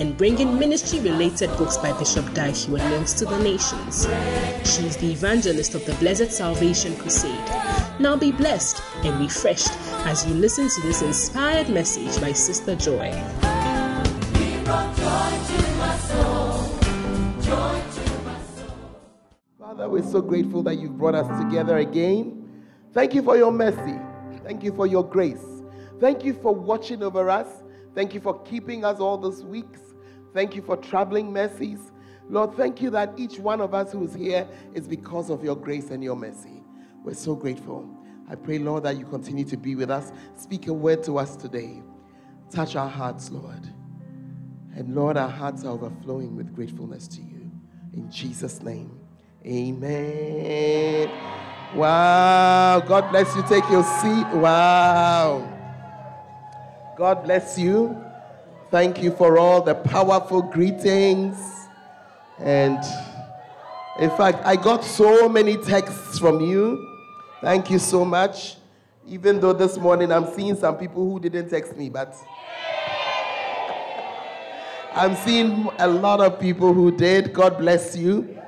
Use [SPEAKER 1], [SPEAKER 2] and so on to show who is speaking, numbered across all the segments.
[SPEAKER 1] and bringing ministry related books by Bishop Heward Mills to the nations. She is the evangelist of the Blessed Salvation Crusade. Now be blessed and refreshed as you listen to this inspired message by Sister Joy.
[SPEAKER 2] Father, we're so grateful that you've brought us together again. Thank you for your mercy. Thank you for your grace. Thank you for watching over us. Thank you for keeping us all these weeks. Thank you for traveling mercies. Lord, thank you that each one of us who is here is because of your grace and your mercy. We're so grateful. I pray, Lord, that you continue to be with us. Speak a word to us today. Touch our hearts, Lord. And Lord, our hearts are overflowing with gratefulness to you. In Jesus' name, amen. Wow. God bless you. Take your seat. Wow. God bless you. Thank you for all the powerful greetings. And in fact, I got so many texts from you. Thank you so much. Even though this morning I'm seeing some people who didn't text me, but I'm seeing a lot of people who did. God bless you.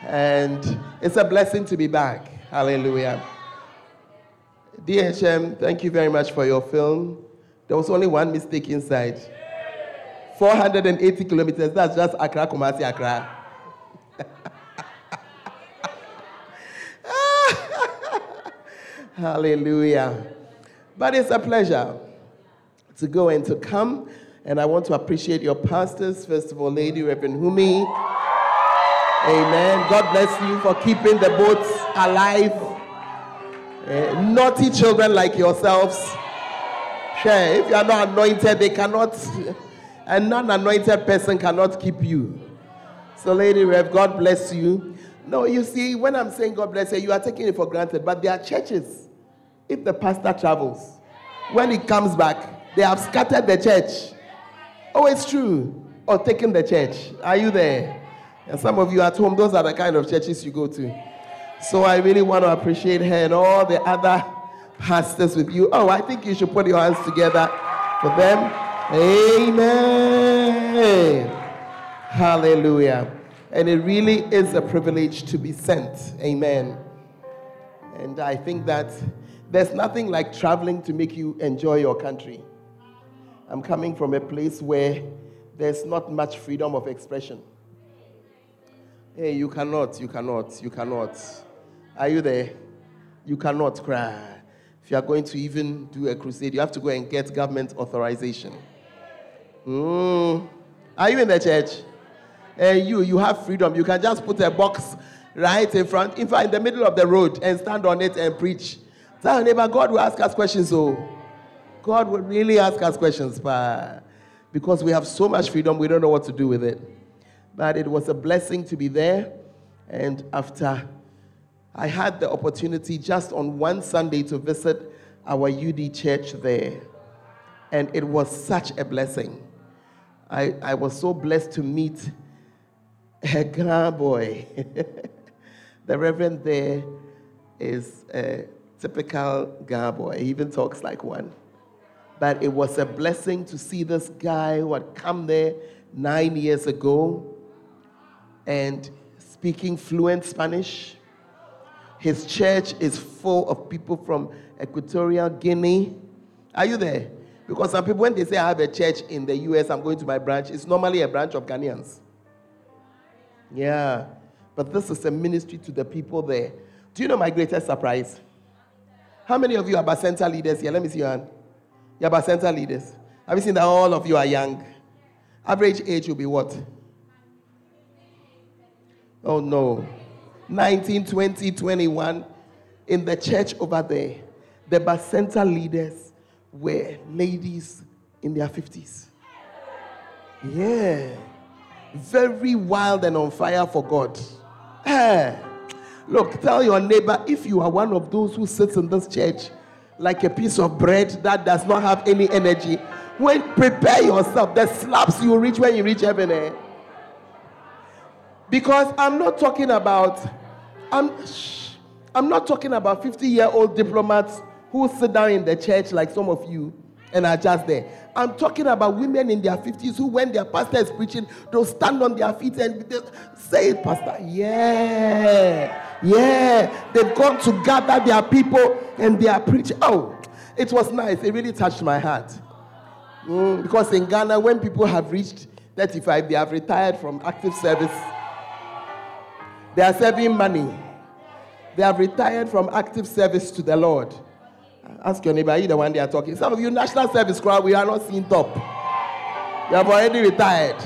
[SPEAKER 2] And it's a blessing to be back. Hallelujah. DHM, thank you very much for your film. There was only one mistake inside. 480 kilometers, that's just Accra, Kumasi, Accra. Hallelujah. But it's a pleasure to go and to come. And I want to appreciate your pastors. First of all, Lady Reverend Humi. Amen. God bless you for keeping the boats alive. Uh, naughty children like yourselves. If you are not anointed, they cannot, a non anointed person cannot keep you. So, Lady Rev, God bless you. No, you see, when I'm saying God bless you, you are taking it for granted. But there are churches. If the pastor travels, when he comes back, they have scattered the church. Oh, it's true. Or taken the church. Are you there? And some of you at home, those are the kind of churches you go to. So I really want to appreciate her and all the other pastors with you. Oh, I think you should put your hands together for them. Amen. Hallelujah. And it really is a privilege to be sent. Amen. And I think that there's nothing like traveling to make you enjoy your country. I'm coming from a place where there's not much freedom of expression. Hey, you cannot, you cannot, you cannot. Are you there? You cannot cry. You are going to even do a crusade, you have to go and get government authorization. Mm. Are you in the church? You, you have freedom. You can just put a box right in front, in fact, in the middle of the road, and stand on it and preach. Tell neighbor, God will ask us questions. So, God will really ask us questions, but because we have so much freedom, we don't know what to do with it. But it was a blessing to be there. And after I had the opportunity just on one Sunday to visit our UD church there, and it was such a blessing. I, I was so blessed to meet a grand boy. the Reverend there is a typical Ghana boy. He even talks like one. But it was a blessing to see this guy who had come there nine years ago and speaking fluent Spanish. His church is full of people from Equatorial Guinea. Are you there? Because some people, when they say I have a church in the US, I'm going to my branch, it's normally a branch of Ghanaians. Yeah. But this is a ministry to the people there. Do you know my greatest surprise? How many of you are Bacenta leaders here? Let me see your hand. You're Bacenta leaders. Have you seen that all of you are young? Average age will be what? Oh no. 19, 20, 21. In the church over there, the Bacenta leaders were ladies in their 50s. Yeah. Very wild and on fire for God. Eh. Look, tell your neighbor if you are one of those who sits in this church like a piece of bread that does not have any energy, when prepare yourself, the slaps you reach when you reach heaven. Eh? Because I'm not talking about, I'm, I'm not talking about 50 year old diplomats who sit down in the church like some of you and are just there. I'm talking about women in their 50s who, when their pastor is preaching, they'll stand on their feet and say Pastor. Yeah, yeah. They've gone to gather their people and they are preaching. Oh, it was nice. It really touched my heart. Mm, because in Ghana, when people have reached 35, they have retired from active service. They are saving money. They have retired from active service to the Lord. Ask your neighbor, you the one they are talking? Some of you, national service crowd, we are not seeing top. You have already retired.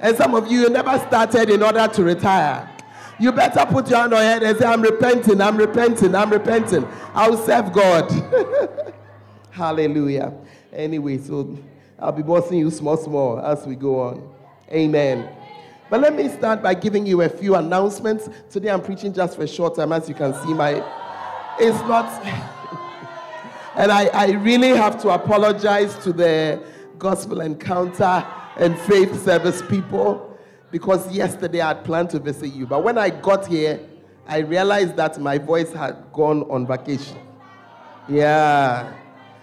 [SPEAKER 2] And some of you, you never started in order to retire. You better put your hand on your head and say, I'm repenting, I'm repenting, I'm repenting. I'll serve God. Hallelujah. Anyway, so I'll be bossing you small, small as we go on. Amen. But let me start by giving you a few announcements. Today I'm preaching just for a short time, as you can see. My it's not and I, I really have to apologize to the gospel encounter and faith service people because yesterday I had planned to visit you. But when I got here, I realized that my voice had gone on vacation. Yeah.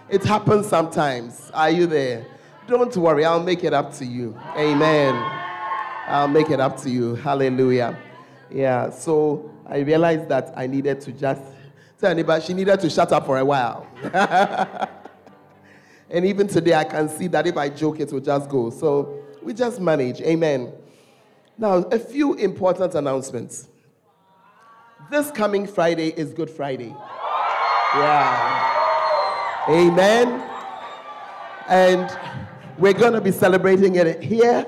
[SPEAKER 2] It happens sometimes. Are you there? Don't worry, I'll make it up to you. Amen. I'll make it up to you. Hallelujah. Yeah, so I realized that I needed to just Tell anybody she needed to shut up for a while. and even today, I can see that if I joke, it will just go. So we just manage. Amen. Now, a few important announcements. This coming Friday is Good Friday. Yeah. Amen. And we're going to be celebrating it here.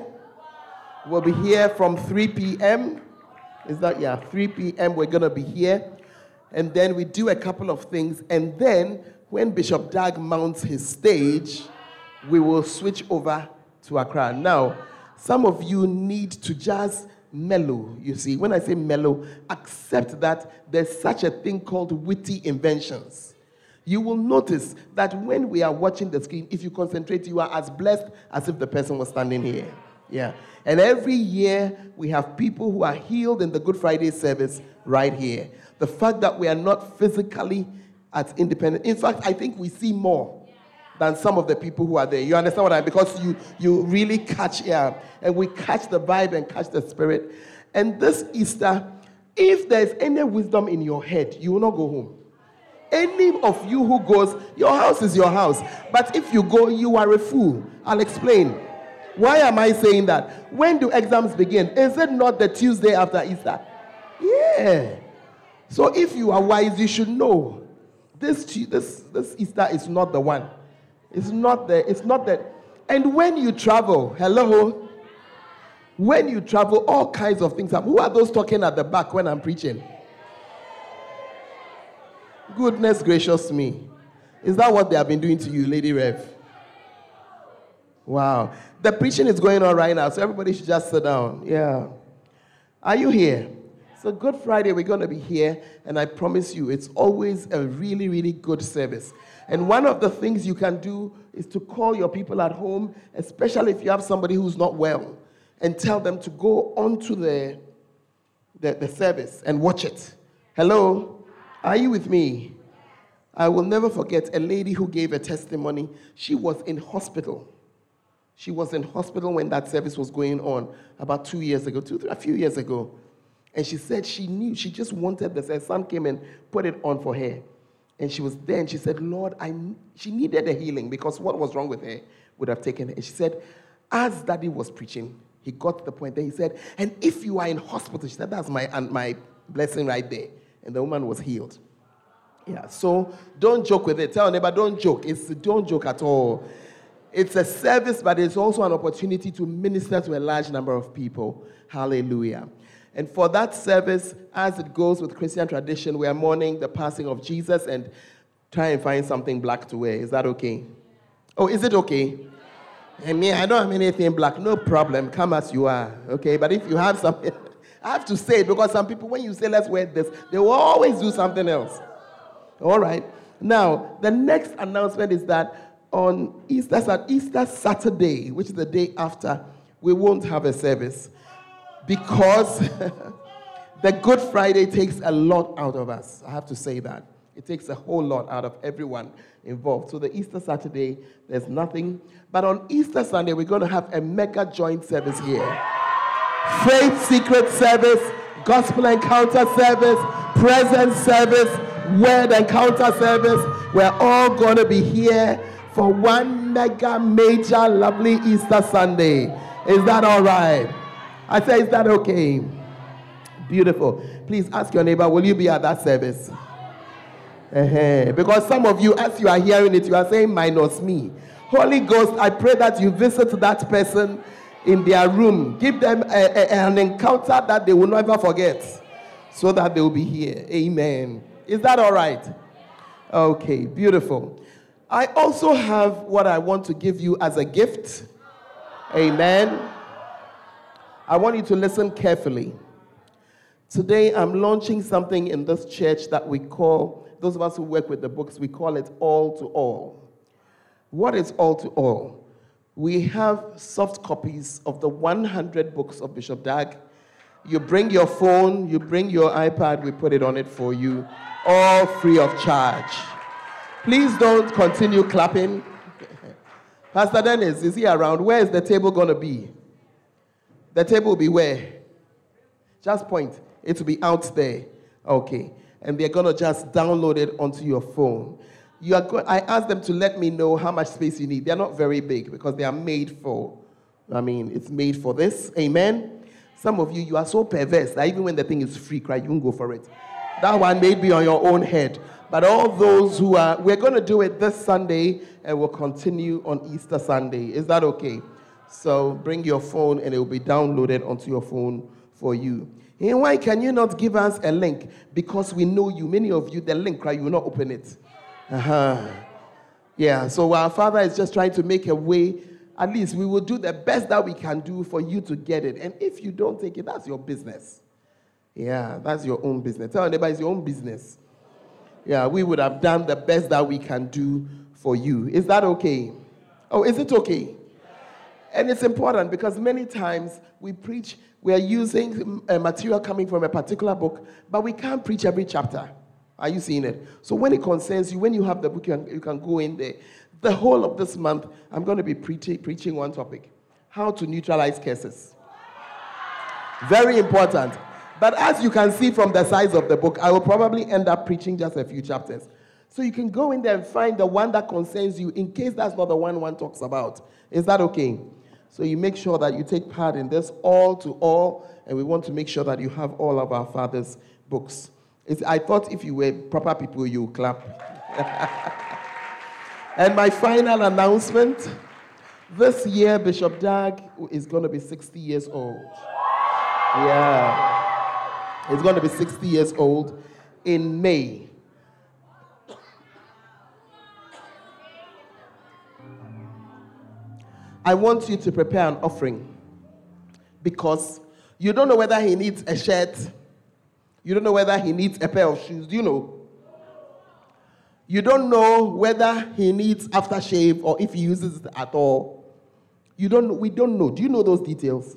[SPEAKER 2] We'll be here from 3 p.m. Is that, yeah, 3 p.m. We're going to be here and then we do a couple of things, and then when Bishop Dag mounts his stage, we will switch over to Accra. Now, some of you need to just mellow. You see, when I say mellow, accept that there's such a thing called witty inventions. You will notice that when we are watching the screen, if you concentrate, you are as blessed as if the person was standing here. Yeah. And every year we have people who are healed in the Good Friday service right here the fact that we are not physically at independent. In fact, I think we see more than some of the people who are there. You understand what I mean? Because you, you really catch, yeah, and we catch the vibe and catch the spirit. And this Easter, if there's any wisdom in your head, you will not go home. Any of you who goes, your house is your house. But if you go, you are a fool. I'll explain. Why am I saying that? When do exams begin? Is it not the Tuesday after Easter? Yeah. So if you are wise, you should know this, this, this Easter is not the one. It's not the, it's not that. And when you travel, hello, when you travel, all kinds of things happen. Who are those talking at the back when I'm preaching? Goodness gracious me. Is that what they have been doing to you, Lady Rev? Wow. The preaching is going on right now, so everybody should just sit down. Yeah. Are you here? So, Good Friday, we're going to be here, and I promise you, it's always a really, really good service. And one of the things you can do is to call your people at home, especially if you have somebody who's not well, and tell them to go onto the, the, the service and watch it. Hello? Are you with me? I will never forget a lady who gave a testimony. She was in hospital. She was in hospital when that service was going on about two years ago, two, three, a few years ago. And she said she knew, she just wanted this. Her son came and put it on for her. And she was there and she said, Lord, I, she needed a healing because what was wrong with her would have taken her. And she said, as daddy was preaching, he got to the point that he said, and if you are in hospital, she said, that's my, and my blessing right there. And the woman was healed. Yeah, so don't joke with it. Tell neighbor, don't joke. It's don't joke at all. It's a service, but it's also an opportunity to minister to a large number of people. Hallelujah. And for that service, as it goes with Christian tradition, we are mourning the passing of Jesus and try and find something black to wear. Is that okay? Oh, is it okay? I mean, I don't have anything black. No problem. Come as you are. Okay. But if you have something, I have to say it because some people, when you say let's wear this, they will always do something else. All right. Now, the next announcement is that on Easter, that's Easter Saturday, which is the day after, we won't have a service because the Good Friday takes a lot out of us. I have to say that. It takes a whole lot out of everyone involved. So the Easter Saturday, there's nothing. But on Easter Sunday, we're going to have a mega joint service here. Faith secret service, gospel encounter service, presence service, word encounter service. We're all going to be here for one mega major lovely Easter Sunday. Is that all right? I say, is that okay? Beautiful. Please ask your neighbor, will you be at that service? Uh-huh. Because some of you, as you are hearing it, you are saying, minus me. Holy Ghost, I pray that you visit that person in their room. Give them a, a, an encounter that they will never forget so that they will be here. Amen. Is that all right? Okay, beautiful. I also have what I want to give you as a gift. Amen. I want you to listen carefully. Today, I'm launching something in this church that we call those of us who work with the books, we call it all to all. What is all to all? We have soft copies of the 100 books of Bishop Dag. You bring your phone, you bring your iPad, we put it on it for you, all free of charge. Please don't continue clapping. Pastor Dennis, is he around? Where is the table going to be? The table will be where? Just point. It will be out there. Okay and they're going to just download it onto your phone. You are go- I asked them to let me know how much space you need. They're not very big because they are made for, I mean, it's made for this. Amen. Some of you, you are so perverse that even when the thing is free, cry, you won't go for it. That one may be on your own head. But all those who are, we're going to do it this Sunday and we'll continue on Easter Sunday. Is that okay? So bring your phone and it will be downloaded onto your phone for you. And why can you not give us a link? Because we know you. Many of you, the link, right? You will not open it. Uh-huh. Yeah, so our Father is just trying to make a way. At least we will do the best that we can do for you to get it. And if you don't take it, that's your business. Yeah, that's your own business. Tell anybody it's your own business. Yeah, we would have done the best that we can do for you. Is that okay? Oh, is it okay? And it's important because many times we preach we are using a material coming from a particular book, but we can't preach every chapter. Are you seeing it? So when it concerns you, when you have the book, you can, you can go in there. The whole of this month, I'm going to be preaching, preaching one topic how to neutralize curses. Very important. But as you can see from the size of the book, I will probably end up preaching just a few chapters. So you can go in there and find the one that concerns you in case that's not the one one talks about. Is that okay? So you make sure that you take part in this all to all, and we want to make sure that you have all of our Father's books. It's, I thought if you were proper people, you would clap. and my final announcement this year, Bishop Dag is going to be 60 years old. Yeah. He's going to be 60 years old in May. I want you to prepare an offering because you don't know whether he needs a shirt, you don't know whether he needs a pair of shoes. Do you know? You don't know whether he needs aftershave or if he uses it at all. You don't we don't know. Do you know those details?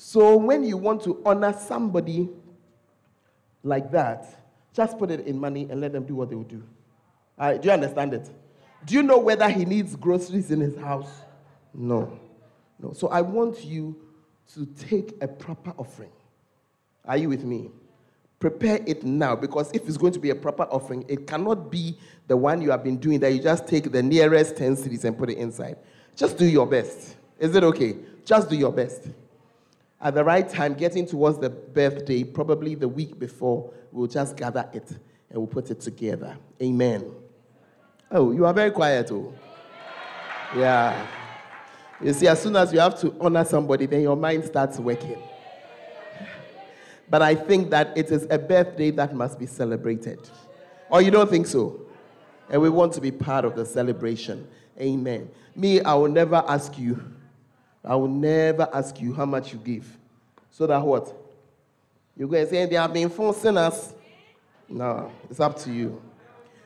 [SPEAKER 2] So when you want to honor somebody like that, just put it in money and let them do what they will do. All right, do you understand it? Do you know whether he needs groceries in his house? No. No. So I want you to take a proper offering. Are you with me? Prepare it now because if it's going to be a proper offering, it cannot be the one you have been doing that you just take the nearest 10 cities and put it inside. Just do your best. Is it okay? Just do your best. At the right time, getting towards the birthday, probably the week before, we'll just gather it and we'll put it together. Amen. Oh, you are very quiet, oh. Yeah. You see, as soon as you have to honor somebody, then your mind starts working. But I think that it is a birthday that must be celebrated. Or you don't think so? And we want to be part of the celebration. Amen. Me, I will never ask you. I will never ask you how much you give. So that what? You're going to say they have been forcing us. No, it's up to you.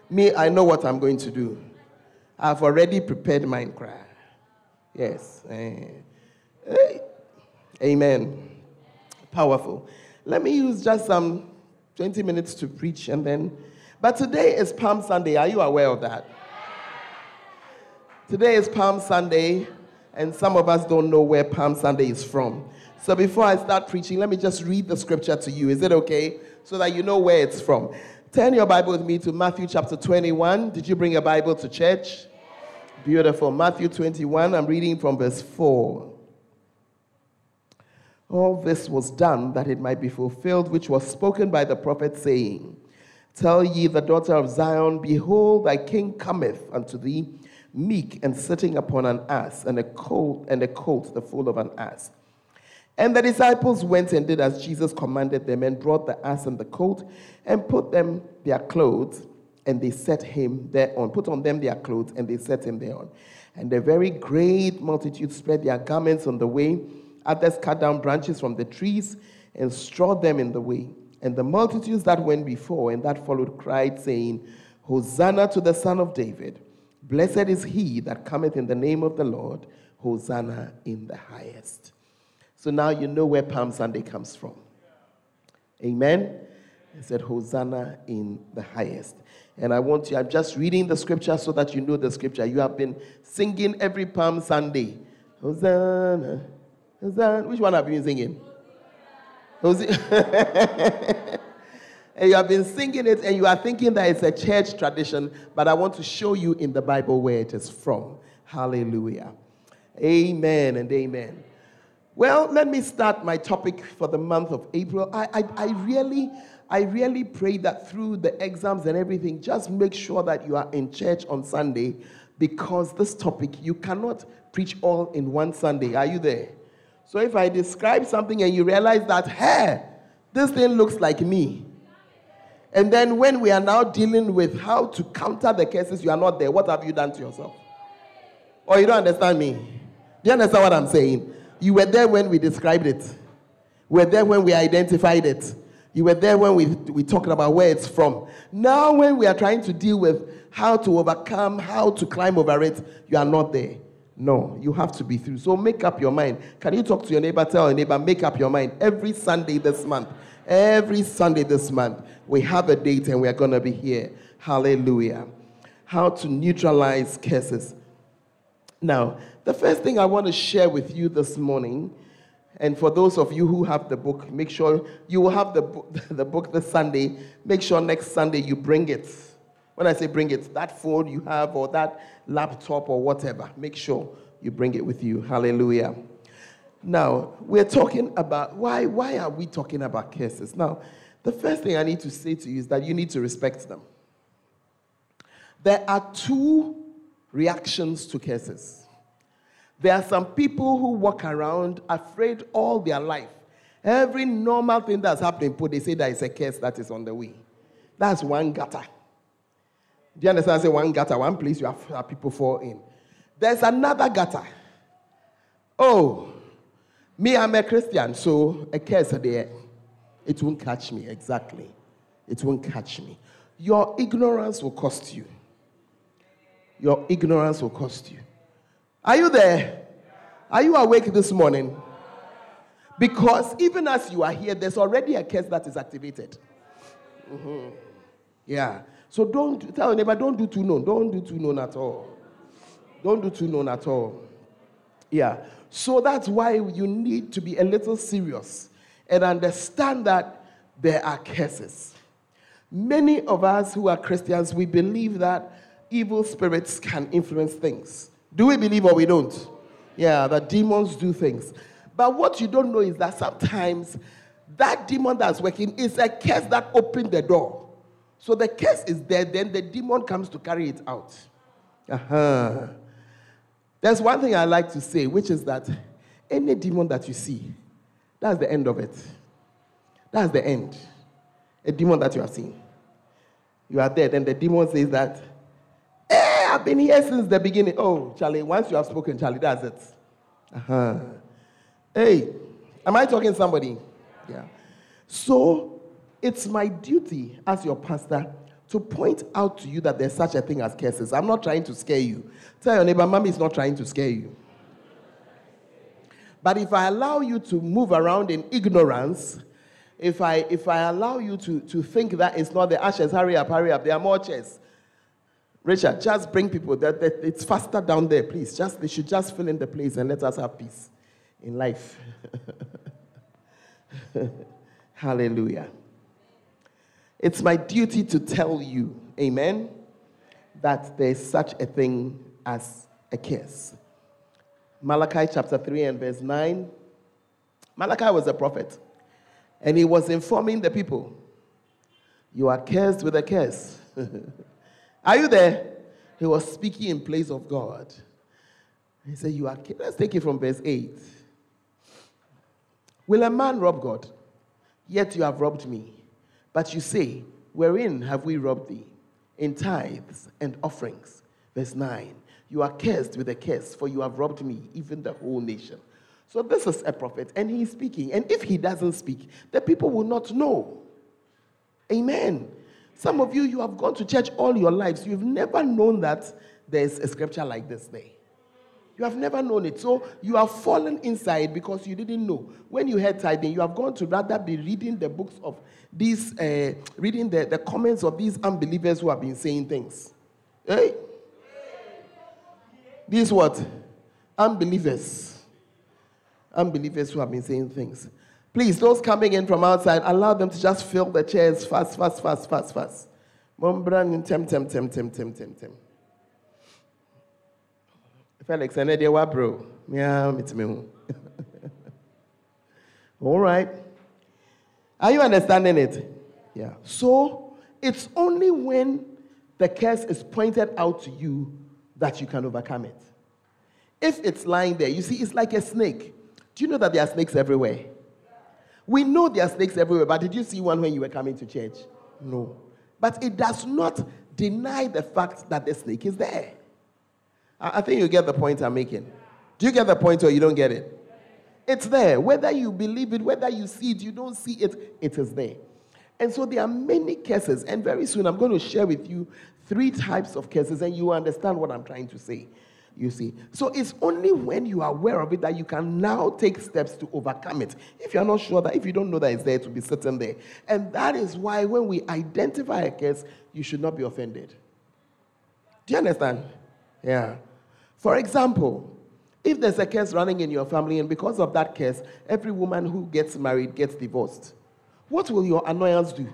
[SPEAKER 2] Me, I know what I'm going to do. I've already prepared my cry. Yes. Eh. Amen. Powerful. Let me use just some 20 minutes to preach and then. But today is Palm Sunday. Are you aware of that? Today is Palm Sunday, and some of us don't know where Palm Sunday is from. So before I start preaching, let me just read the scripture to you. Is it okay? So that you know where it's from. Turn your Bible with me to Matthew chapter 21. Did you bring a Bible to church? Beautiful. Matthew 21, I'm reading from verse 4. All this was done that it might be fulfilled, which was spoken by the prophet, saying, Tell ye the daughter of Zion, Behold, thy king cometh unto thee, meek and sitting upon an ass, and a colt, and a colt the foal of an ass. And the disciples went and did as Jesus commanded them, and brought the ass and the colt, and put them their clothes, and they set him thereon. Put on them their clothes, and they set him thereon. And a very great multitude spread their garments on the way Others cut down branches from the trees and strawed them in the way. And the multitudes that went before and that followed cried, saying, Hosanna to the Son of David. Blessed is he that cometh in the name of the Lord. Hosanna in the highest. So now you know where Palm Sunday comes from. Amen. It said, Hosanna in the highest. And I want you, I'm just reading the scripture so that you know the scripture. You have been singing every Palm Sunday. Hosanna. Hosanna. which one have you been singing? and you have been singing it and you are thinking that it's a church tradition, but I want to show you in the Bible where it is from. Hallelujah. Amen and amen. Well, let me start my topic for the month of April. I, I, I really, I really pray that through the exams and everything, just make sure that you are in church on Sunday because this topic, you cannot preach all in one Sunday. Are you there? So if I describe something and you realize that, hey, this thing looks like me. And then when we are now dealing with how to counter the cases, you are not there. What have you done to yourself? Or you don't understand me? Do you understand what I'm saying? You were there when we described it. You were there when we identified it. You were there when we, we talked about where it's from. Now, when we are trying to deal with how to overcome, how to climb over it, you are not there. No, you have to be through. So make up your mind. Can you talk to your neighbor? Tell your neighbor, make up your mind. Every Sunday this month, every Sunday this month, we have a date and we are going to be here. Hallelujah. How to neutralize curses. Now, the first thing I want to share with you this morning, and for those of you who have the book, make sure you will have the book, the book this Sunday. Make sure next Sunday you bring it when I say bring it, that phone you have or that laptop or whatever, make sure you bring it with you. Hallelujah. Now, we're talking about why, why are we talking about curses? Now, the first thing I need to say to you is that you need to respect them. There are two reactions to curses. There are some people who walk around afraid all their life. Every normal thing that's happening, put they say there is a curse that is on the way. That's one gutter. Do you understand? I say one gutter, one place you have people fall in. There's another gutter. Oh, me, I'm a Christian, so a curse there. It won't catch me, exactly. It won't catch me. Your ignorance will cost you. Your ignorance will cost you. Are you there? Are you awake this morning? Because even as you are here, there's already a curse that is activated. Mm-hmm. Yeah. So don't tell your neighbor, don't do too known. Don't do too known at all. Don't do too known at all. Yeah. So that's why you need to be a little serious and understand that there are curses. Many of us who are Christians, we believe that evil spirits can influence things. Do we believe or we don't? Yeah, that demons do things. But what you don't know is that sometimes that demon that's working is a curse that opened the door. So the curse is there, then the demon comes to carry it out. Uh-huh. There's one thing I like to say, which is that any demon that you see, that's the end of it. That's the end. A demon that you are seeing. You are dead, and the demon says that hey, I've been here since the beginning. Oh, Charlie, once you have spoken, Charlie, that's it. Uh-huh. Hey, am I talking somebody? Yeah. So it's my duty as your pastor to point out to you that there's such a thing as curses. I'm not trying to scare you. Tell your neighbor, mommy is not trying to scare you. But if I allow you to move around in ignorance, if I if I allow you to, to think that it's not the ashes, hurry up, hurry up, there are more chairs. Richard, just bring people that, that it's faster down there, please. Just they should just fill in the place and let us have peace in life. Hallelujah. It's my duty to tell you, amen, that there's such a thing as a curse. Malachi chapter 3 and verse 9. Malachi was a prophet, and he was informing the people, You are cursed with a curse. are you there? He was speaking in place of God. He said, You are cursed. Let's take it from verse 8. Will a man rob God? Yet you have robbed me. But you say, Wherein have we robbed thee? In tithes and offerings. Verse 9. You are cursed with a curse, for you have robbed me, even the whole nation. So this is a prophet, and he is speaking. And if he doesn't speak, the people will not know. Amen. Some of you, you have gone to church all your lives. You've never known that there's a scripture like this there. You have never known it. So you have fallen inside because you didn't know. When you heard tithing, you have gone to rather be reading the books of these, uh, reading the, the comments of these unbelievers who have been saying things. Hey? These what? Unbelievers. Unbelievers who have been saying things. Please, those coming in from outside, allow them to just fill the chairs fast, fast, fast, fast, fast. Tem, tem, tem, tem, tem, tem, tem. Felix, I need your bro. Yeah, it's me. All right. Are you understanding it? Yeah. So it's only when the curse is pointed out to you that you can overcome it. If it's lying there, you see, it's like a snake. Do you know that there are snakes everywhere? We know there are snakes everywhere, but did you see one when you were coming to church? No. But it does not deny the fact that the snake is there. I think you get the point I'm making. Do you get the point or you don't get it? It's there. Whether you believe it, whether you see it, you don't see it, it is there. And so there are many cases, and very soon I'm going to share with you three types of cases, and you understand what I'm trying to say. You see, so it's only when you are aware of it that you can now take steps to overcome it. If you're not sure that, if you don't know that it's there, to be sitting there. And that is why when we identify a case, you should not be offended. Do you understand? Yeah. For example, if there's a case running in your family, and because of that case, every woman who gets married gets divorced, what will your annoyance do?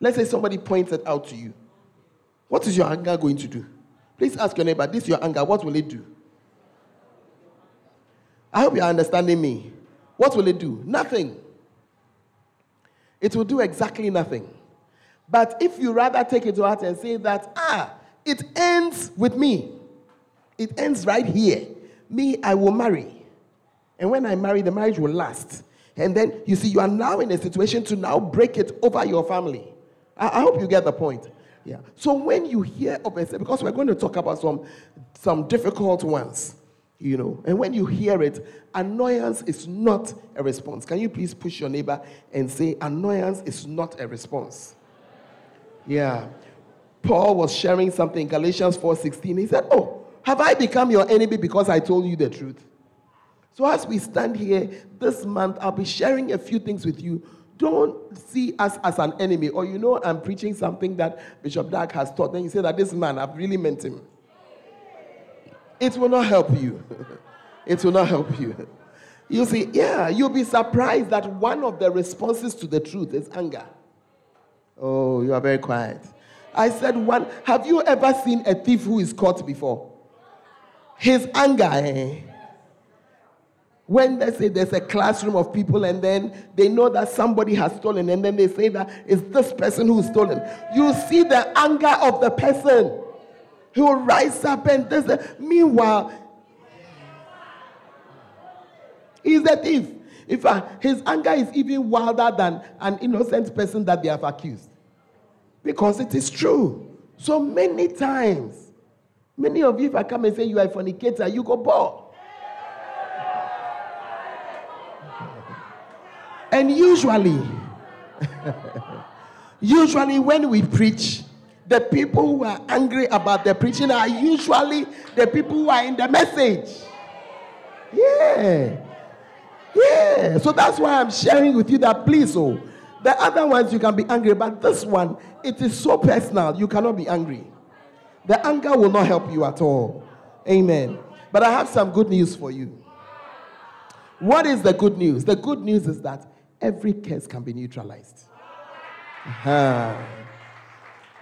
[SPEAKER 2] Let's say somebody points it out to you. What is your anger going to do? Please ask your neighbor, this is your anger, what will it do? I hope you're understanding me. What will it do? Nothing. It will do exactly nothing. But if you rather take it to heart and say that, ah, it ends with me, it ends right here. Me, I will marry. And when I marry, the marriage will last. And then you see, you are now in a situation to now break it over your family. I, I hope you get the point. Yeah. So when you hear of a because we're going to talk about some some difficult ones, you know, and when you hear it, annoyance is not a response. Can you please push your neighbor and say annoyance is not a response? Yeah. Paul was sharing something, Galatians 4:16. He said, Oh, have I become your enemy because I told you the truth? So, as we stand here this month, I'll be sharing a few things with you. Don't see us as an enemy, or you know, I'm preaching something that Bishop Dag has taught. Then you say that this man, I've really meant him. It will not help you. it will not help you. You see, yeah, you'll be surprised that one of the responses to the truth is anger. Oh, you are very quiet. I said one. Have you ever seen a thief who is caught before? His anger. Eh? When they say there's a classroom of people and then they know that somebody has stolen, and then they say that it's this person who's stolen, you see the anger of the person. who will rise up and this. Meanwhile, he's a thief. Fact, his anger is even wilder than an innocent person that they have accused. Because it is true. So many times, Many of you, if I come and say you are a fornicator, you go ball. And usually, usually when we preach, the people who are angry about the preaching are usually the people who are in the message. Yeah. Yeah. So that's why I'm sharing with you that please, oh, the other ones you can be angry, but this one, it is so personal, you cannot be angry. The anger will not help you at all. Amen. But I have some good news for you. What is the good news? The good news is that every case can be neutralized. Uh-huh.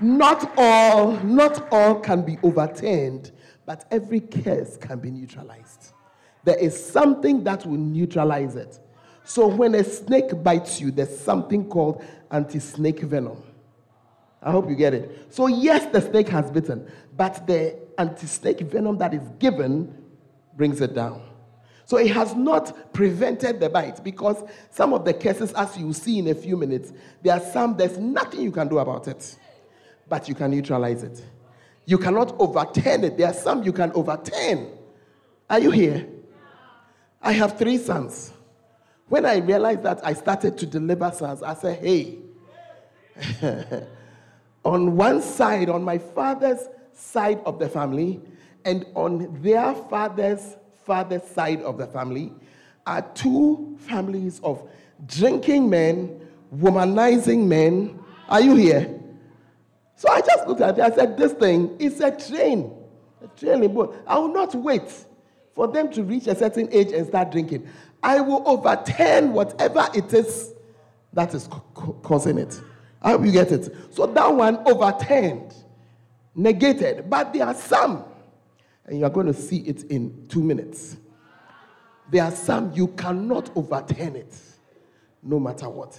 [SPEAKER 2] Not all, not all can be overturned, but every case can be neutralized. There is something that will neutralize it. So when a snake bites you, there's something called anti-snake venom. I hope you get it. So yes, the snake has bitten, but the anti-snake venom that is given brings it down. So it has not prevented the bite because some of the cases, as you see in a few minutes, there are some, there's nothing you can do about it, but you can neutralize it. You cannot overturn it. There are some you can overturn. Are you here? I have three sons. When I realized that I started to deliver sons, I said, hey, on one side, on my father's side of the family, and on their father's father's side of the family, are two families of drinking men, womanizing men. Are you here? So I just looked at it. I said, This thing is a train. A training boat. I will not wait for them to reach a certain age and start drinking. I will overturn whatever it is that is causing it. I hope you get it. So that one overturned, negated. But there are some, and you are going to see it in two minutes. There are some you cannot overturn it, no matter what.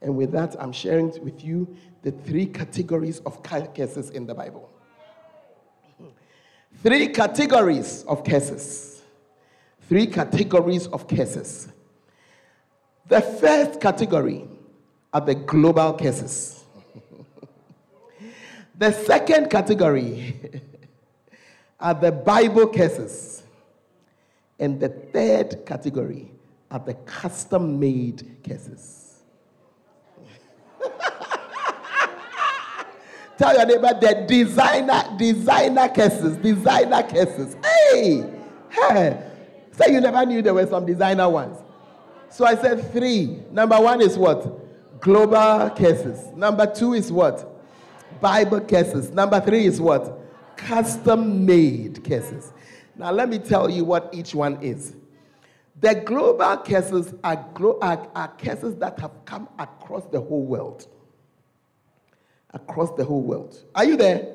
[SPEAKER 2] And with that, I'm sharing with you the three categories of cases in the Bible. Three categories of cases. Three categories of cases. The first category are the global cases. the second category are the Bible cases. And the third category are the custom made cases. Tell your neighbor the designer, designer cases, designer cases. Hey, hey. Say you never knew there were some designer ones. So I said three. Number one is what? Global cases. Number two is what? Bible cases. Number three is what? Custom made cases. Now, let me tell you what each one is. The global cases are, glo- are, are cases that have come across the whole world. Across the whole world. Are you there?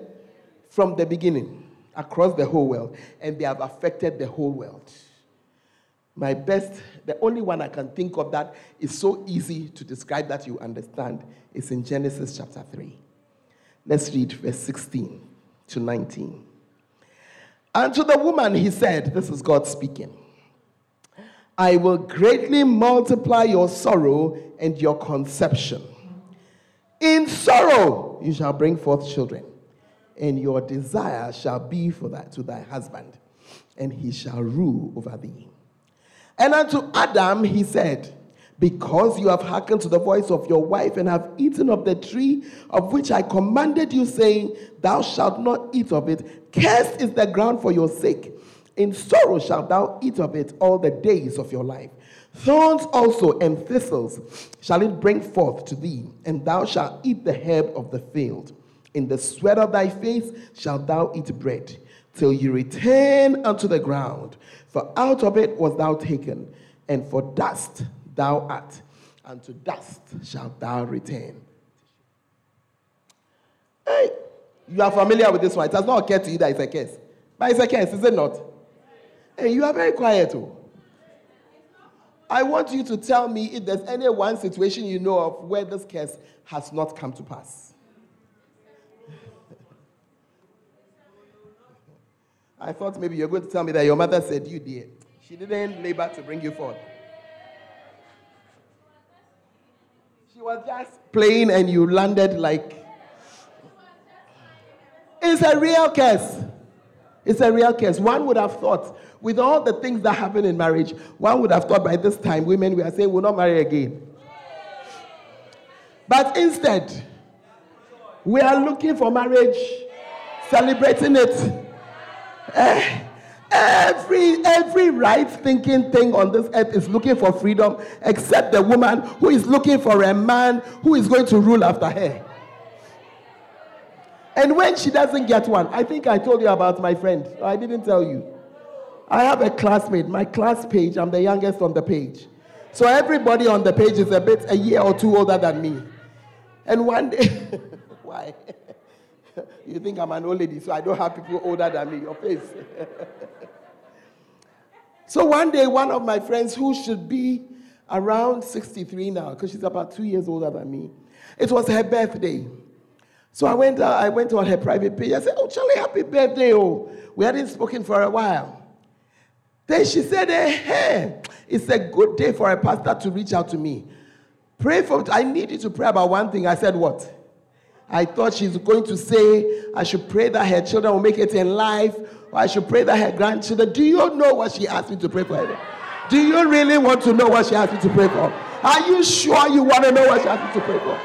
[SPEAKER 2] From the beginning, across the whole world. And they have affected the whole world. My best, the only one I can think of that is so easy to describe that you understand is in Genesis chapter 3. Let's read verse 16 to 19. And to the woman he said, This is God speaking, I will greatly multiply your sorrow and your conception. In sorrow you shall bring forth children, and your desire shall be for that to thy husband, and he shall rule over thee. And unto Adam he said, Because you have hearkened to the voice of your wife and have eaten of the tree of which I commanded you, saying, Thou shalt not eat of it, cursed is the ground for your sake. In sorrow shalt thou eat of it all the days of your life. Thorns also and thistles shall it bring forth to thee, and thou shalt eat the herb of the field. In the sweat of thy face shalt thou eat bread, till you return unto the ground. For out of it was thou taken, and for dust thou art, and to dust shalt thou return. Hey, you are familiar with this one. It has not occurred to you that it's a case. But it's a case, is it not? Hey, you are very quiet. Too. I want you to tell me if there's any one situation you know of where this case has not come to pass. I thought maybe you're going to tell me that your mother said you did. She didn't labor to bring you forth. She was just playing and you landed like. It's a real case. It's a real case. One would have thought, with all the things that happen in marriage, one would have thought by this time women we are saying will not marry again. But instead, we are looking for marriage, celebrating it. Eh, every every right thinking thing on this earth is looking for freedom, except the woman who is looking for a man who is going to rule after her. And when she doesn't get one, I think I told you about my friend. I didn't tell you. I have a classmate, my class page, I'm the youngest on the page. So everybody on the page is a bit a year or two older than me. And one day, why? You think I'm an old lady, so I don't have people older than me, your face. so one day, one of my friends who should be around 63 now, because she's about two years older than me, it was her birthday. So I went, uh, I went on her private page. I said, Oh, Charlie, happy birthday. Oh, we hadn't spoken for a while. Then she said, Hey, it's a good day for a pastor to reach out to me. Pray for, I need you to pray about one thing. I said, What? I thought she's going to say, I should pray that her children will make it in life, or I should pray that her grandchildren. Do you know what she asked me to pray for? Her? Do you really want to know what she asked me to pray for? Are you sure you want to know what she asked me to pray for?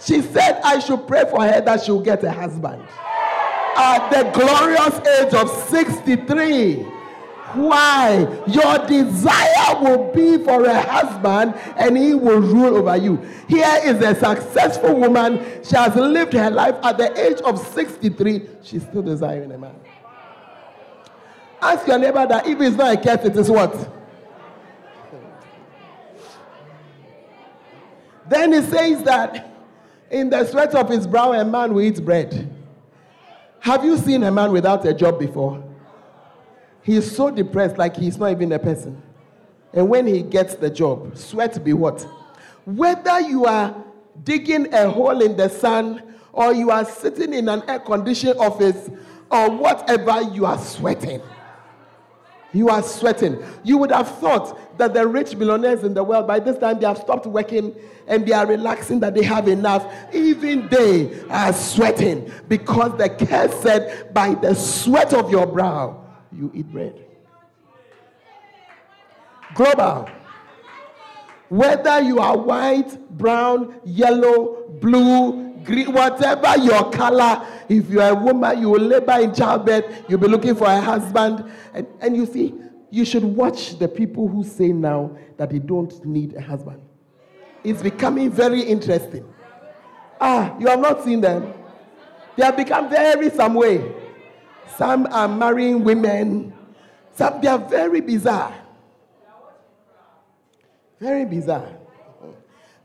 [SPEAKER 2] She said I should pray for her that she'll get a husband. At the glorious age of 63. Why? Your desire will be for a husband and he will rule over you. Here is a successful woman. She has lived her life at the age of 63. She's still desiring a man. Ask your neighbor that if it's not a curse, it is what? Then he says that in the sweat of his brow, a man will eat bread. Have you seen a man without a job before? He is so depressed, like he's not even a person. And when he gets the job, sweat be what? Whether you are digging a hole in the sun or you are sitting in an air conditioned office or whatever, you are sweating. You are sweating. You would have thought that the rich millionaires in the world, by this time, they have stopped working and they are relaxing that they have enough. Even they are sweating because the curse said, By the sweat of your brow, you eat bread. Global. Whether you are white, brown, yellow, blue, green, whatever your color, if you are a woman, you will labor in childbirth, you'll be looking for a husband. And, and you see, you should watch the people who say now that they don't need a husband. It's becoming very interesting. Ah, you have not seen them. They have become very some way. Some are marrying women. Some they are very bizarre. Very bizarre.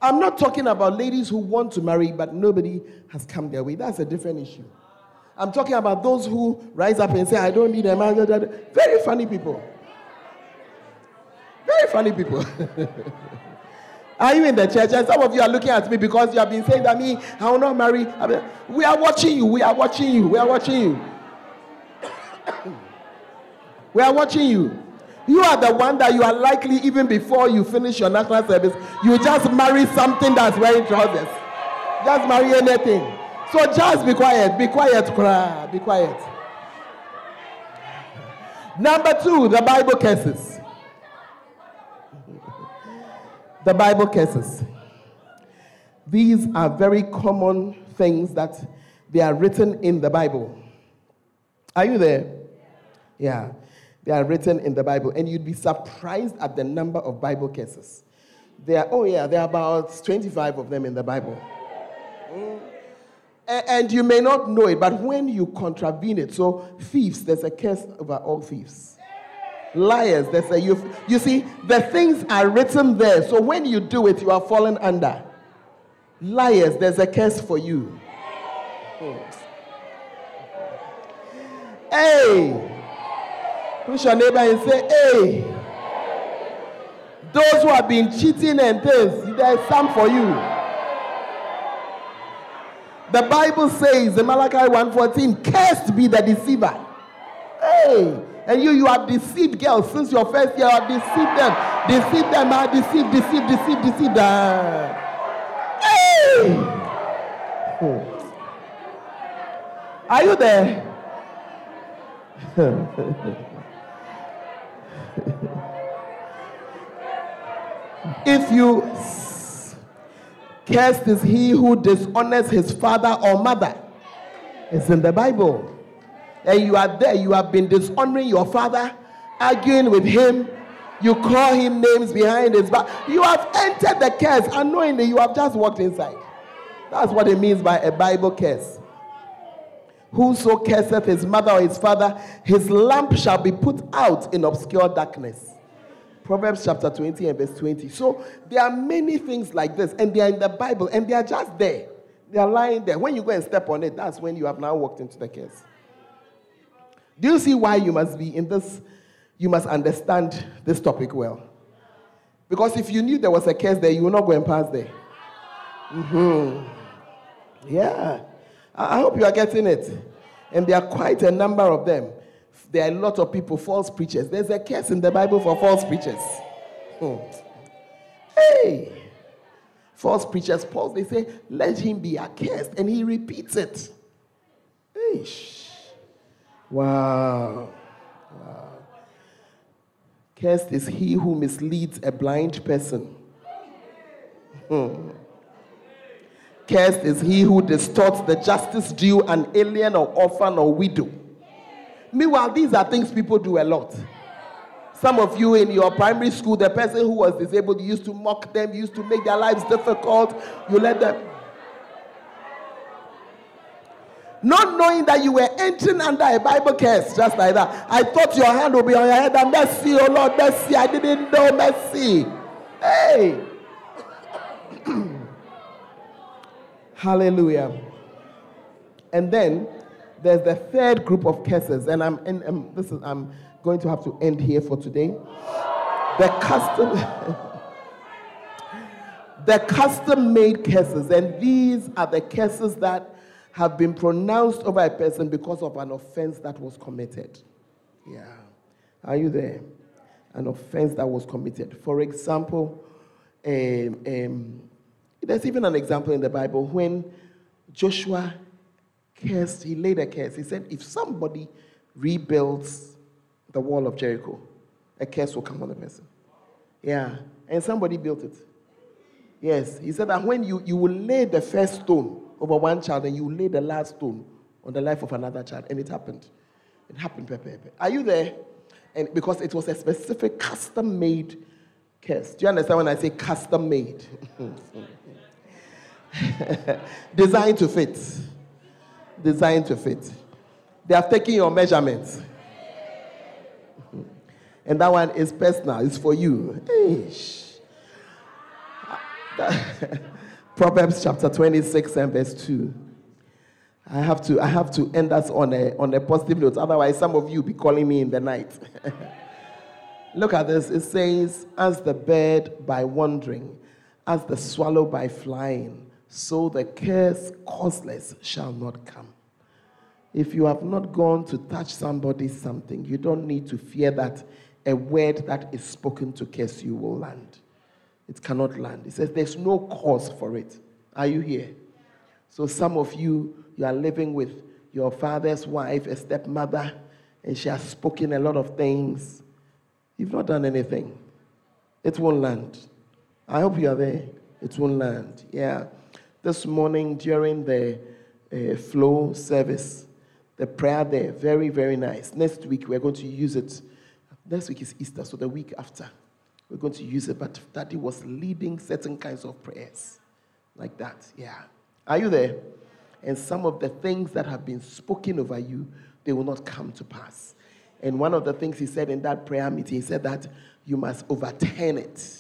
[SPEAKER 2] I'm not talking about ladies who want to marry, but nobody has come their way. That's a different issue. I'm talking about those who rise up and say, I don't need a man. Very funny people. Very funny people. are you in the church? And some of you are looking at me because you have been saying that me, I will not marry. I mean, we are watching you. We are watching you. We are watching you. We are watching you. You are the one that you are likely, even before you finish your national service, you just marry something that's wearing trousers. Just marry anything. So just be quiet. Be quiet, cry. Be quiet. Number two, the Bible curses. the Bible curses. These are very common things that they are written in the Bible. Are you there? Yeah. They are written in the Bible, and you'd be surprised at the number of Bible curses. There are, oh yeah, there are about 25 of them in the Bible. Mm. And you may not know it, but when you contravene it, so thieves, there's a curse over all thieves. Liars, there's a you. You see, the things are written there, so when you do it, you are falling under. Liars, there's a curse for you. Hmm. Hey, Push your neighbor and say, hey. Those who have been cheating and things, there's some for you. The Bible says in Malachi 1:14, cursed be the deceiver. Hey, and you, you have deceived girls since your first year, you have deceived them. Deceived them, I deceive, deceive, deceive, deceive them. Hey! Hmm. Are you there? if you cursed is he who dishonors his father or mother. It's in the Bible. And you are there, you have been dishonoring your father, arguing with him. You call him names behind his back. You have entered the curse unknowingly. You have just walked inside. That's what it means by a Bible curse. Whoso curseth his mother or his father, his lamp shall be put out in obscure darkness. Proverbs chapter 20 and verse 20. So there are many things like this, and they are in the Bible, and they are just there. They are lying there. When you go and step on it, that's when you have now walked into the curse. Do you see why you must be in this? You must understand this topic well. Because if you knew there was a curse there, you will not go and pass there. Mm-hmm. Yeah. I hope you are getting it. And there are quite a number of them. There are a lot of people, false preachers. There's a curse in the Bible for false preachers. Hmm. Hey! False preachers, Paul, they say, let him be accursed. And he repeats it. Eish. Wow. wow. Cursed is he who misleads a blind person. Hmm. Cursed is he who distorts the justice due an alien or orphan or widow. Meanwhile, these are things people do a lot. Some of you in your primary school, the person who was disabled, used to mock them, used to make their lives difficult. You let them. Not knowing that you were entering under a Bible curse, just like that. I thought your hand would be on your head and mercy, oh Lord, mercy. I didn't know mercy. Hey. Hallelujah. And then there's the third group of curses, and I'm and, and this is I'm going to have to end here for today. The custom the custom made curses, and these are the curses that have been pronounced over a person because of an offense that was committed. Yeah. Are you there? An offense that was committed. For example, um, um, there's even an example in the Bible when Joshua cursed, he laid a curse. He said, if somebody rebuilds the wall of Jericho, a curse will come on the person. Yeah. And somebody built it. Yes. He said that when you, you will lay the first stone over one child and you lay the last stone on the life of another child. And it happened. It happened, Pepe. Are you there? And because it was a specific custom made curse. Do you understand when I say custom made? Designed to fit. Designed to fit. They have taken your measurements. And that one is personal, it's for you. Proverbs chapter 26 and verse 2. I have to, I have to end us on a, on a positive note. Otherwise, some of you will be calling me in the night. Look at this. It says, As the bird by wandering, as the swallow by flying, so the curse causeless shall not come. If you have not gone to touch somebody something, you don't need to fear that a word that is spoken to curse you will land. It cannot land. It says there's no cause for it. Are you here? So some of you, you are living with your father's wife, a stepmother, and she has spoken a lot of things. You've not done anything. It won't land. I hope you are there. It won't land. Yeah this morning during the uh, flow service, the prayer there, very, very nice. Next week, we're going to use it. Next week is Easter, so the week after, we're going to use it. But Daddy was leading certain kinds of prayers like that. Yeah. Are you there? And some of the things that have been spoken over you, they will not come to pass. And one of the things he said in that prayer meeting, he said that you must overturn it.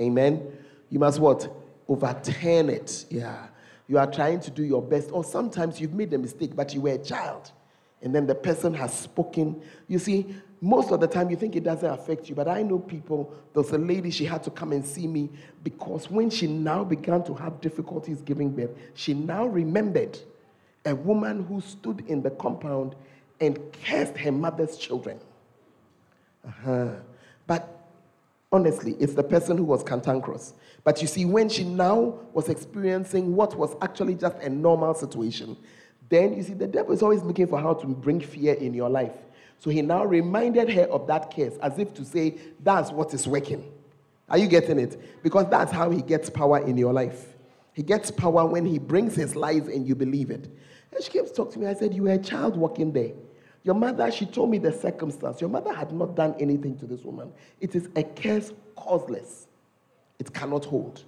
[SPEAKER 2] Amen. You must what? Overturn it. Yeah. You are trying to do your best, or sometimes you've made a mistake, but you were a child, and then the person has spoken. You see, most of the time you think it doesn't affect you, but I know people. There's a lady, she had to come and see me because when she now began to have difficulties giving birth, she now remembered a woman who stood in the compound and cursed her mother's children. Uh-huh. Honestly, it's the person who was cantankerous. But you see, when she now was experiencing what was actually just a normal situation, then you see, the devil is always looking for how to bring fear in your life. So he now reminded her of that curse as if to say, That's what is working. Are you getting it? Because that's how he gets power in your life. He gets power when he brings his lies and you believe it. And she came to talk to me. I said, You were a child walking there. Your mother, she told me the circumstance. Your mother had not done anything to this woman. It is a curse causeless, it cannot hold.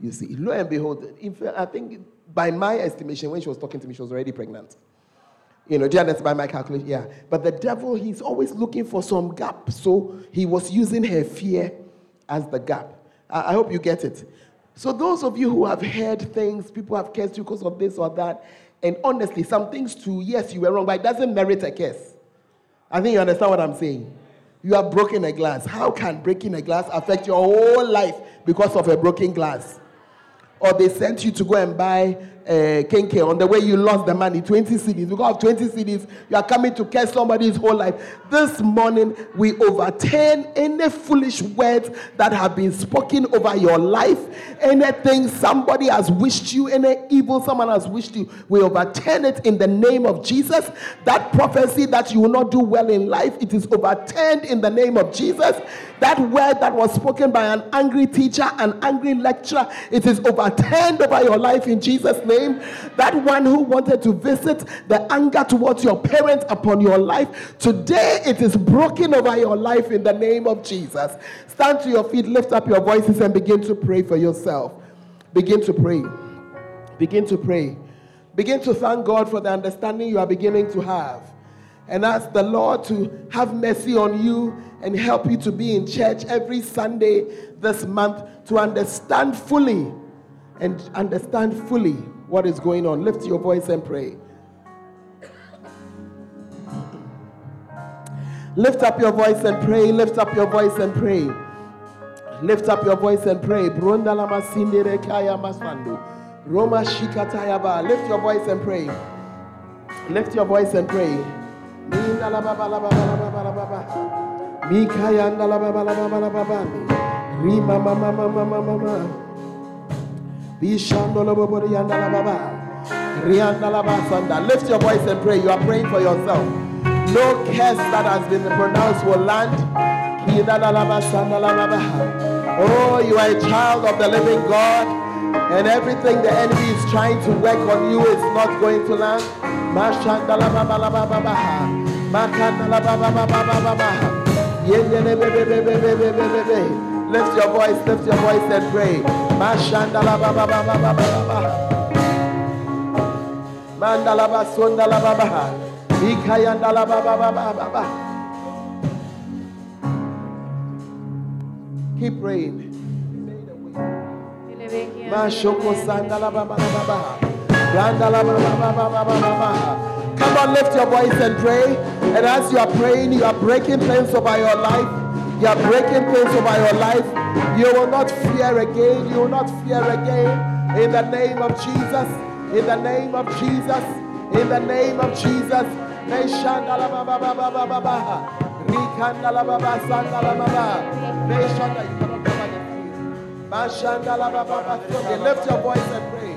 [SPEAKER 2] You see, lo and behold, if, I think by my estimation, when she was talking to me, she was already pregnant. You know, understand by my calculation? Yeah. But the devil, he's always looking for some gap. So he was using her fear as the gap. I, I hope you get it. So, those of you who have heard things, people have cursed you because of this or that, and honestly, some things too, yes, you were wrong, but it doesn't merit a curse. I think you understand what I'm saying. You have broken a glass. How can breaking a glass affect your whole life because of a broken glass? Or they sent you to go and buy uh, kenkey on the way you lost the money, 20 cedis. Because of 20 cedis, you are coming to curse somebody's whole life. This morning, we overturn any foolish words that have been spoken over your life. Anything somebody has wished you, any evil someone has wished you, we overturn it in the name of Jesus. That prophecy that you will not do well in life, it is overturned in the name of Jesus. That word that was spoken by an angry teacher, an angry lecturer, it is overturned over your life in Jesus' name name. That one who wanted to visit the anger towards your parents upon your life, today it is broken over your life in the name of Jesus. Stand to your feet, lift up your voices, and begin to pray for yourself. Begin to pray. Begin to pray. Begin to thank God for the understanding you are beginning to have. And ask the Lord to have mercy on you and help you to be in church every Sunday this month to understand fully and understand fully what is going on. Lift your voice and pray. Lift up your voice and pray. Lift up your voice and pray. Lift up your voice and pray. Brunda lama sindere kaya shikatayaba. Lift your voice and pray. Lift your voice and pray. Mikaya Rima mama mama mama mama. Lift your voice and pray. You are praying for yourself. No curse that has been pronounced will land. Oh, you are a child of the living God, and everything the enemy is trying to work on you is not going to land. Lift your voice, lift your voice and pray. Mashandala baba baba baba baba. Mandala basundala baba. Ikayandala baba baba baba. Keep praying. Mashoko sandala baba baba. Randala baba baba baba. Come on, lift your voice and pray. And as you are praying, you are breaking things over your life. You are breaking things over your life. You will not fear again. You will not fear again. In the name of Jesus. In the name of Jesus. In the name of Jesus. Lift your voice and pray.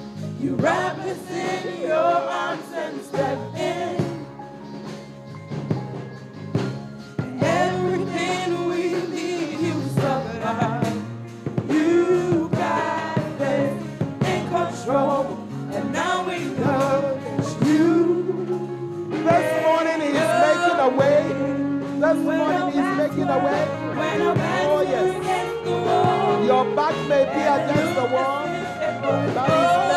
[SPEAKER 2] You wrap us in your arms and step
[SPEAKER 3] in. Everything we need, you supply. You got this in control, and now we know
[SPEAKER 2] it's
[SPEAKER 3] you.
[SPEAKER 2] This morning he's making a way.
[SPEAKER 3] This morning he's making a way. Oh yes.
[SPEAKER 2] Your back may be against the wall. That is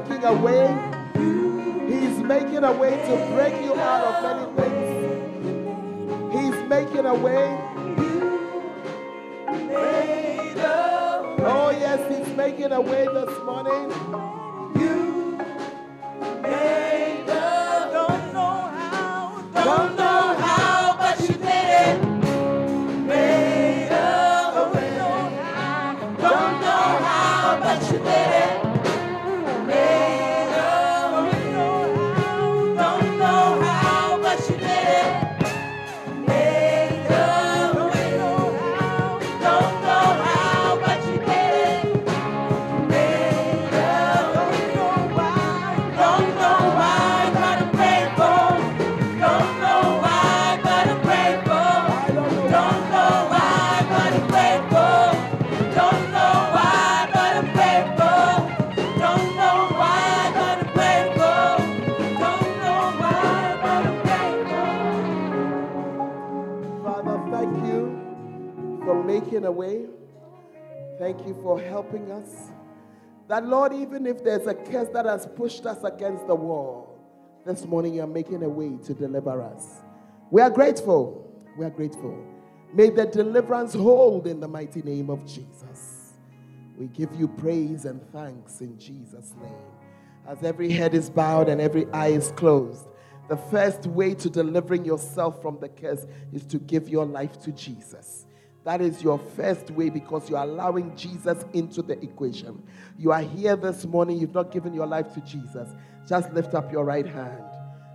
[SPEAKER 2] making a way. He's making a way to break you out of many things. He's making a way. Oh, yes, He's making a way this morning. For helping us. That, Lord, even if there's a curse that has pushed us against the wall, this morning you're making a way to deliver us. We are grateful. We are grateful. May the deliverance hold in the mighty name of Jesus. We give you praise and thanks in Jesus' name. As every head is bowed and every eye is closed, the first way to delivering yourself from the curse is to give your life to Jesus. That is your first way because you're allowing Jesus into the equation. You are here this morning, you've not given your life to Jesus. Just lift up your right hand.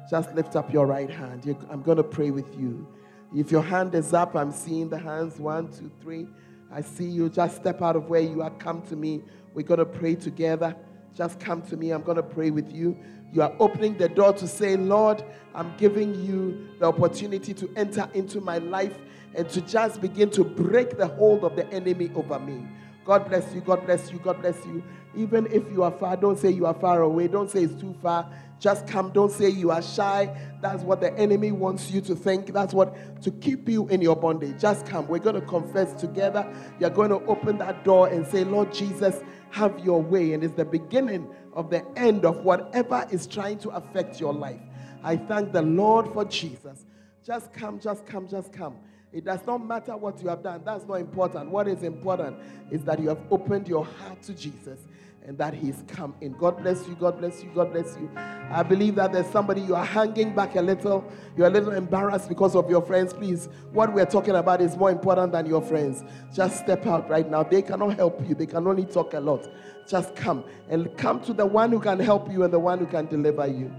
[SPEAKER 2] Just lift up your right hand. I'm going to pray with you. If your hand is up, I'm seeing the hands. One, two, three. I see you. Just step out of where you are. Come to me. We're going to pray together. Just come to me. I'm going to pray with you. You are opening the door to say, Lord, I'm giving you the opportunity to enter into my life and to just begin to break the hold of the enemy over me. God bless you. God bless you. God bless you. Even if you are far, don't say you are far away. Don't say it's too far. Just come. Don't say you are shy. That's what the enemy wants you to think. That's what to keep you in your bondage. Just come. We're going to confess together. You're going to open that door and say, Lord Jesus, have your way. And it's the beginning of the end of whatever is trying to affect your life. I thank the Lord for Jesus. Just come, just come, just come. It does not matter what you have done. That's not important. What is important is that you have opened your heart to Jesus and that He's come in. God bless you. God bless you. God bless you. I believe that there's somebody you are hanging back a little. You're a little embarrassed because of your friends. Please, what we're talking about is more important than your friends. Just step out right now. They cannot help you, they can only talk a lot. Just come and come to the one who can help you and the one who can deliver you.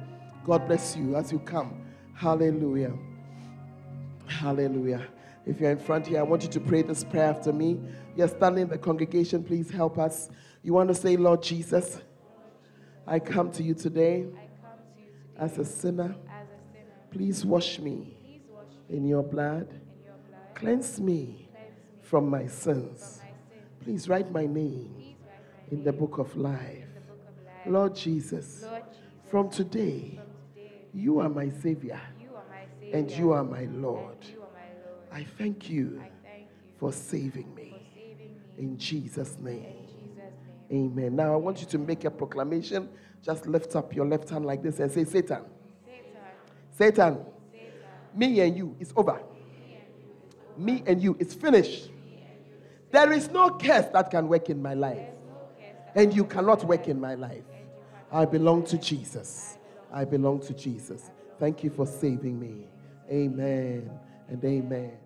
[SPEAKER 2] God bless you as you come. Hallelujah. Hallelujah. If you're in front here, I want you to pray this prayer after me. You're standing in the congregation, please help us. You want to say, Lord Jesus, I come to you today, as, a sinner. Please wash me, in, your blood. Cleanse me, from, my sins. Please write my name, in, the book of life. Lord, Jesus, from today, you are my Savior, and you are my Lord. I thank you, for, saving me. In Jesus' name. Amen. Now I want you to make a proclamation. Just lift up your left hand like this and say, Satan. Satan. Satan. Me and you, it's over. Me and you, it's finished. There is no curse that can work in my life. And you cannot work in my life. I belong to Jesus. I belong to Jesus. Thank you for saving me. Amen and amen.